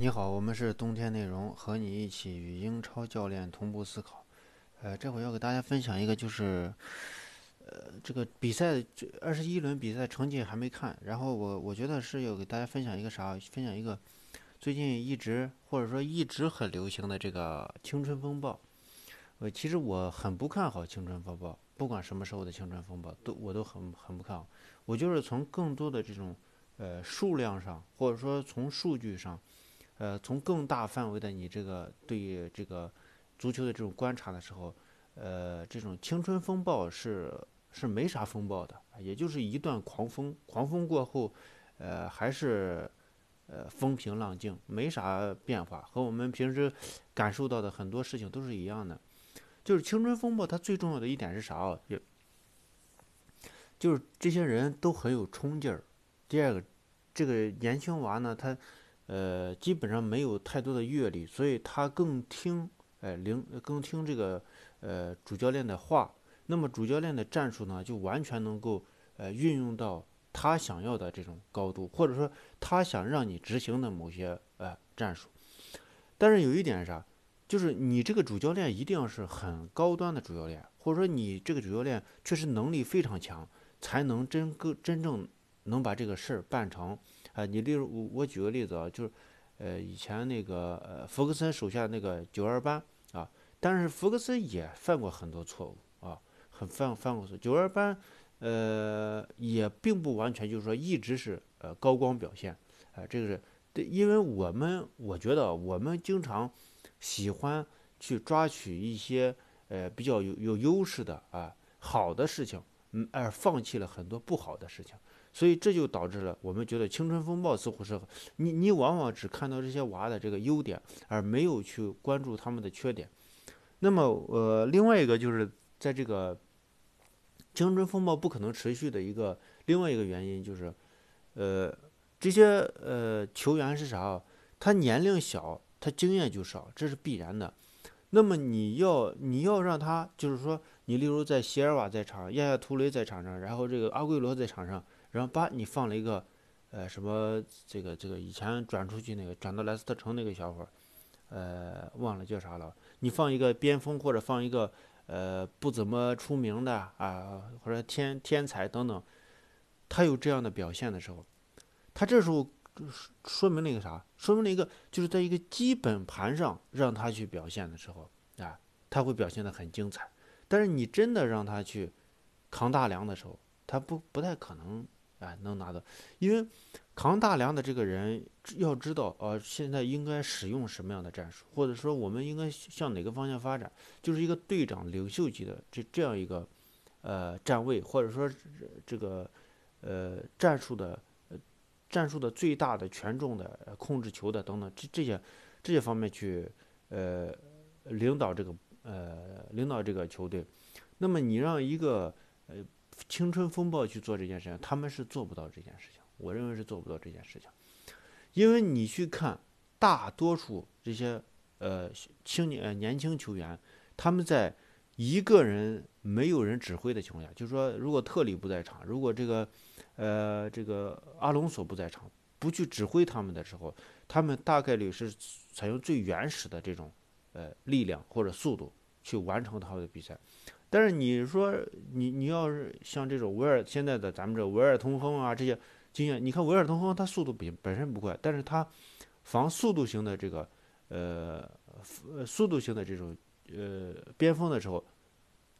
你好，我们是冬天内容，和你一起与英超教练同步思考。呃，这会要给大家分享一个，就是呃，这个比赛这二十一轮比赛成绩还没看，然后我我觉得是要给大家分享一个啥？分享一个最近一直或者说一直很流行的这个青春风暴。呃，其实我很不看好青春风暴，不管什么时候的青春风暴，都我都很很不看好。我就是从更多的这种呃数量上，或者说从数据上。呃，从更大范围的你这个对这个足球的这种观察的时候，呃，这种青春风暴是是没啥风暴的，也就是一段狂风，狂风过后，呃，还是呃风平浪静，没啥变化，和我们平时感受到的很多事情都是一样的。就是青春风暴，它最重要的一点是啥啊？也就是这些人都很有冲劲儿。第二个，这个年轻娃呢，他。呃，基本上没有太多的阅历，所以他更听，哎，领更听这个，呃，主教练的话。那么主教练的战术呢，就完全能够，呃，运用到他想要的这种高度，或者说他想让你执行的某些，呃，战术。但是有一点是啥，就是你这个主教练一定要是很高端的主教练，或者说你这个主教练确实能力非常强，才能真个真正能把这个事儿办成。啊，你例如我我举个例子啊，就是，呃，以前那个呃福克森手下那个九二班啊，但是福克森也犯过很多错误啊，很犯犯过错。九二班，呃，也并不完全就是说一直是呃高光表现，啊，这个是对，因为我们我觉得我们经常喜欢去抓取一些呃比较有有优势的啊好的事情，嗯，而放弃了很多不好的事情。所以这就导致了我们觉得青春风暴似乎是你你往往只看到这些娃的这个优点，而没有去关注他们的缺点。那么呃，另外一个就是在这个青春风暴不可能持续的一个另外一个原因就是，呃，这些呃球员是啥？他年龄小，他经验就少，这是必然的。那么你要你要让他就是说，你例如在席尔瓦在场，亚亚图雷在场上，然后这个阿圭罗在场上。然后把你放了一个，呃，什么这个这个以前转出去那个转到莱斯特城那个小伙儿，呃，忘了叫啥了。你放一个边锋或者放一个呃不怎么出名的啊，或者天天才等等，他有这样的表现的时候，他这时候说明了一个啥？说明了一个就是在一个基本盘上让他去表现的时候啊，他会表现的很精彩。但是你真的让他去扛大梁的时候，他不不太可能。哎，能拿到，因为扛大梁的这个人要知道，呃，现在应该使用什么样的战术，或者说我们应该向哪个方向发展，就是一个队长领袖级的这这样一个呃站位，或者说这个呃战术的战术的最大的权重的控制球的等等这这些这些方面去呃领导这个呃领导这个球队，那么你让一个呃。青春风暴去做这件事情，他们是做不到这件事情。我认为是做不到这件事情，因为你去看大多数这些呃青年年轻球员，他们在一个人没有人指挥的情况下，就是说，如果特里不在场，如果这个呃这个阿隆索不在场，不去指挥他们的时候，他们大概率是采用最原始的这种呃力量或者速度去完成他们的比赛。但是你说你你要是像这种维尔现在的咱们这维尔通风啊这些经验，你看维尔通风他速度比本身不快，但是他防速度型的这个呃速度型的这种呃边锋的时候，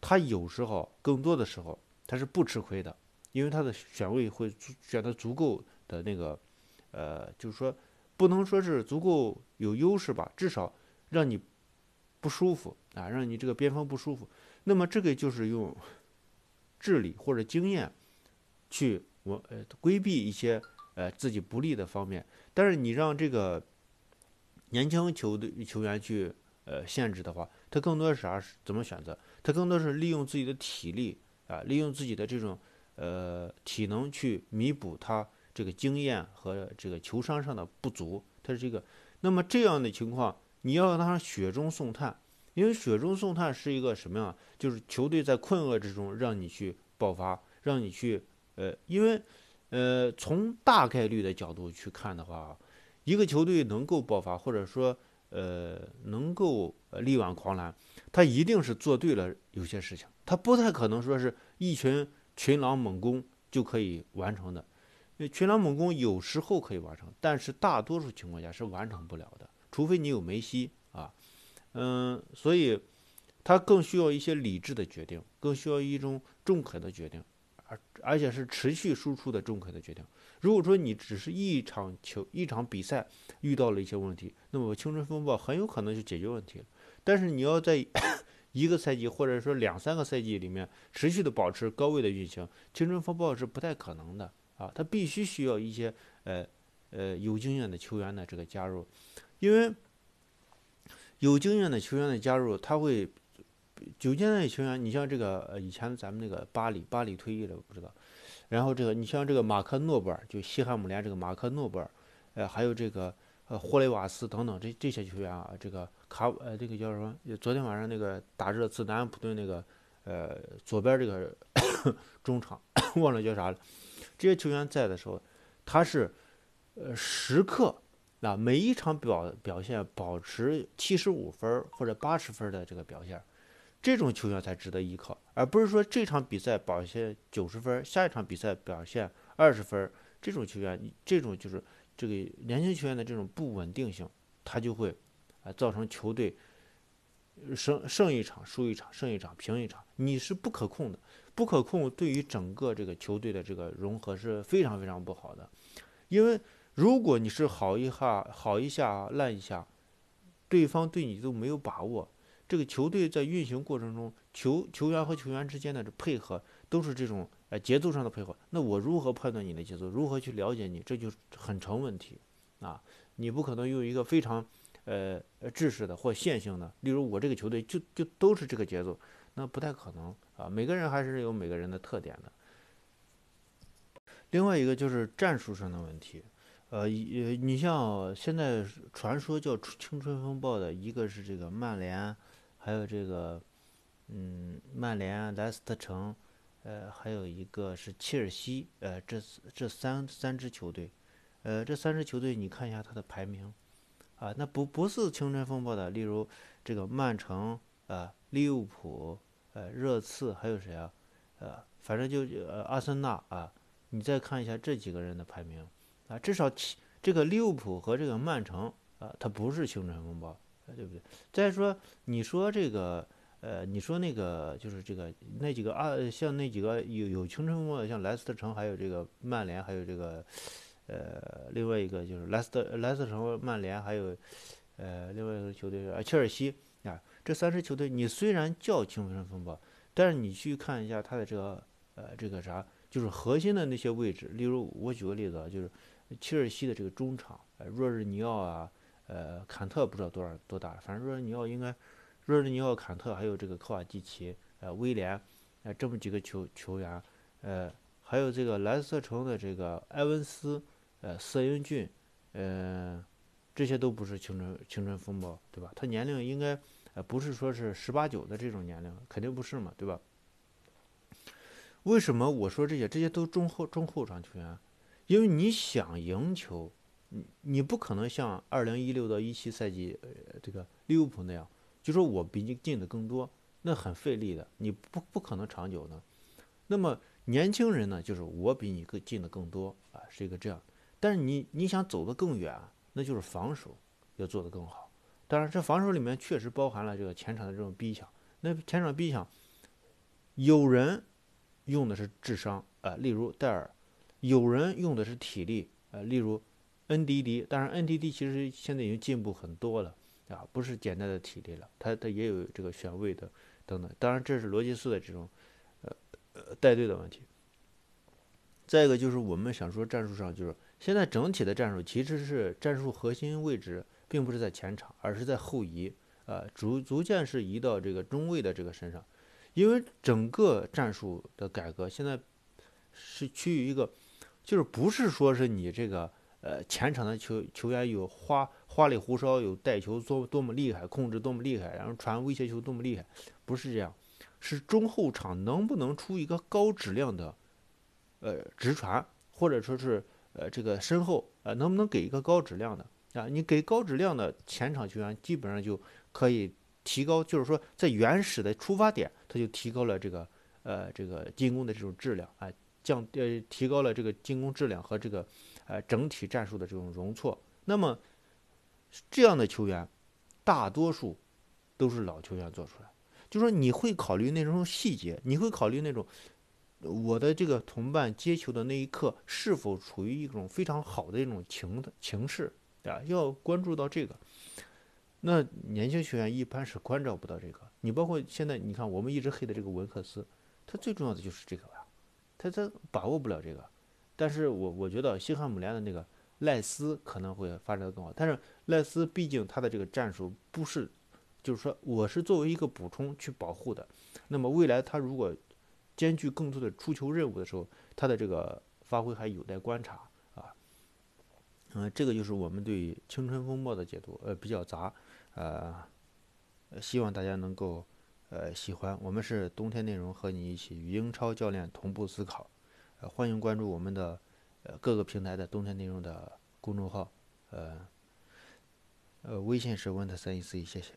他有时候更多的时候他是不吃亏的，因为他的选位会选的足够的那个呃就是说不能说是足够有优势吧，至少让你不舒服啊，让你这个边锋不舒服。那么这个就是用智力或者经验去我呃规避一些呃自己不利的方面，但是你让这个年轻球队球员去呃限制的话，他更多是啥？怎么选择？他更多是利用自己的体力啊，利用自己的这种呃体能去弥补他这个经验和这个球商上的不足。他是这个，那么这样的情况，你要让他雪中送炭。因为雪中送炭是一个什么样？就是球队在困厄之中让你去爆发，让你去呃，因为呃，从大概率的角度去看的话，一个球队能够爆发，或者说呃能够力挽狂澜，他一定是做对了有些事情，他不太可能说是一群群狼猛攻就可以完成的。群狼猛攻有时候可以完成，但是大多数情况下是完成不了的，除非你有梅西，嗯，所以他更需要一些理智的决定，更需要一种中肯的决定，而而且是持续输出的中肯的决定。如果说你只是一场球、一场比赛遇到了一些问题，那么青春风暴很有可能就解决问题了。但是你要在 一个赛季或者说两三个赛季里面持续的保持高位的运行，青春风暴是不太可能的。啊，他必须需要一些呃呃有经验的球员的这个加入，因为有经验的球员的加入，他会有经验的球员，你像这个呃以前咱们那个巴里，巴里退役了，不知道。然后这个你像这个马克诺布尔，就西汉姆联这个马克诺布尔，呃还有这个呃霍雷瓦斯等等这这些球员啊，这个卡呃这个叫什么？昨天晚上那个打热刺南安普顿那个呃左边这个 中场忘了叫啥了。这些球员在的时候，他是，呃，时刻那，每一场表表现保持七十五分或者八十分的这个表现，这种球员才值得依靠，而不是说这场比赛表现九十分，下一场比赛表现二十分，这种球员，这种就是这个年轻球员的这种不稳定性，他就会啊造成球队胜胜一场输一场，胜一场平一场，你是不可控的。不可控对于整个这个球队的这个融合是非常非常不好的，因为如果你是好一下好一下烂一下，对方对你都没有把握，这个球队在运行过程中，球球员和球员之间的配合都是这种呃节奏上的配合，那我如何判断你的节奏？如何去了解你？这就很成问题啊！你不可能用一个非常呃制式的或线性的，例如我这个球队就就都是这个节奏。那不太可能啊，每个人还是有每个人的特点的。另外一个就是战术上的问题，呃，你像现在传说叫青春风暴的一个是这个曼联，还有这个嗯曼联、莱斯特城，呃，还有一个是切尔西，呃，这这三三支球队，呃，这三支球队你看一下它的排名，啊，那不不是青春风暴的，例如这个曼城，啊，利物浦。呃，热刺还有谁啊？呃，反正就呃，阿森纳啊。你再看一下这几个人的排名啊，至少这个利物浦和这个曼城啊，它不是青春风暴，对不对？再说你说这个呃，你说那个就是这个那几个啊，像那几个有有青春风暴的，像莱斯特城，还有这个曼联，还有这个呃，另外一个就是莱斯特莱斯特城、曼联，还有呃，另外一个球队是切尔西啊。这三支球队，你虽然叫青春风暴，但是你去看一下他的这个呃这个啥，就是核心的那些位置。例如，我举个例子啊，就是切尔西的这个中场，呃，若日尼奥啊，呃，坎特不知道多少多大，反正若日尼奥应该，若日尼奥、坎特还有这个科瓦蒂奇，呃，威廉，呃，这么几个球球员，呃，还有这个莱斯特城的这个埃文斯，呃，瑟英俊，呃，这些都不是青春青春风暴，对吧？他年龄应该。呃不是说是十八九的这种年龄，肯定不是嘛，对吧？为什么我说这些？这些都中后中后场球员，因为你想赢球，你你不可能像二零一六到一七赛季呃这个利物浦那样，就说我比你进的更多，那很费力的，你不不可能长久的。那么年轻人呢，就是我比你更进的更多啊，是一个这样。但是你你想走得更远，那就是防守要做得更好。当然，这防守里面确实包含了这个前场的这种逼抢。那前场逼抢，有人用的是智商啊，例如戴尔；有人用的是体力啊，例如，N D D，。当然，N D D 其实现在已经进步很多了啊，不是简单的体力了，他他也有这个选位的等等。当然，这是罗杰斯的这种呃呃带队的问题。再一个就是我们想说战术上，就是现在整体的战术其实是战术核心位置。并不是在前场，而是在后移，呃，逐逐渐是移到这个中卫的这个身上，因为整个战术的改革现在是趋于一个，就是不是说是你这个呃前场的球球员有花花里胡哨，有带球多多么厉害，控制多么厉害，然后传威胁球多么厉害，不是这样，是中后场能不能出一个高质量的呃直传，或者说是呃这个身后呃能不能给一个高质量的。啊，你给高质量的前场球员，基本上就可以提高，就是说在原始的出发点，他就提高了这个呃这个进攻的这种质量啊，降呃提高了这个进攻质量和这个呃整体战术的这种容错。那么这样的球员，大多数都是老球员做出来，就说你会考虑那种细节，你会考虑那种我的这个同伴接球的那一刻是否处于一种非常好的一种情情势。对吧，要关注到这个，那年轻球员一般是关照不到这个。你包括现在，你看我们一直黑的这个文克斯，他最重要的就是这个呀，他他把握不了这个。但是我我觉得西汉姆联的那个赖斯可能会发展的更好。但是赖斯毕竟他的这个战术不是，就是说我是作为一个补充去保护的。那么未来他如果兼具更多的出球任务的时候，他的这个发挥还有待观察啊。嗯，这个就是我们对青春风暴的解读，呃，比较杂，呃，希望大家能够呃喜欢。我们是冬天内容，和你一起与英超教练同步思考，呃，欢迎关注我们的呃各个平台的冬天内容的公众号，呃，呃，微信是 winter 三一四一，谢谢。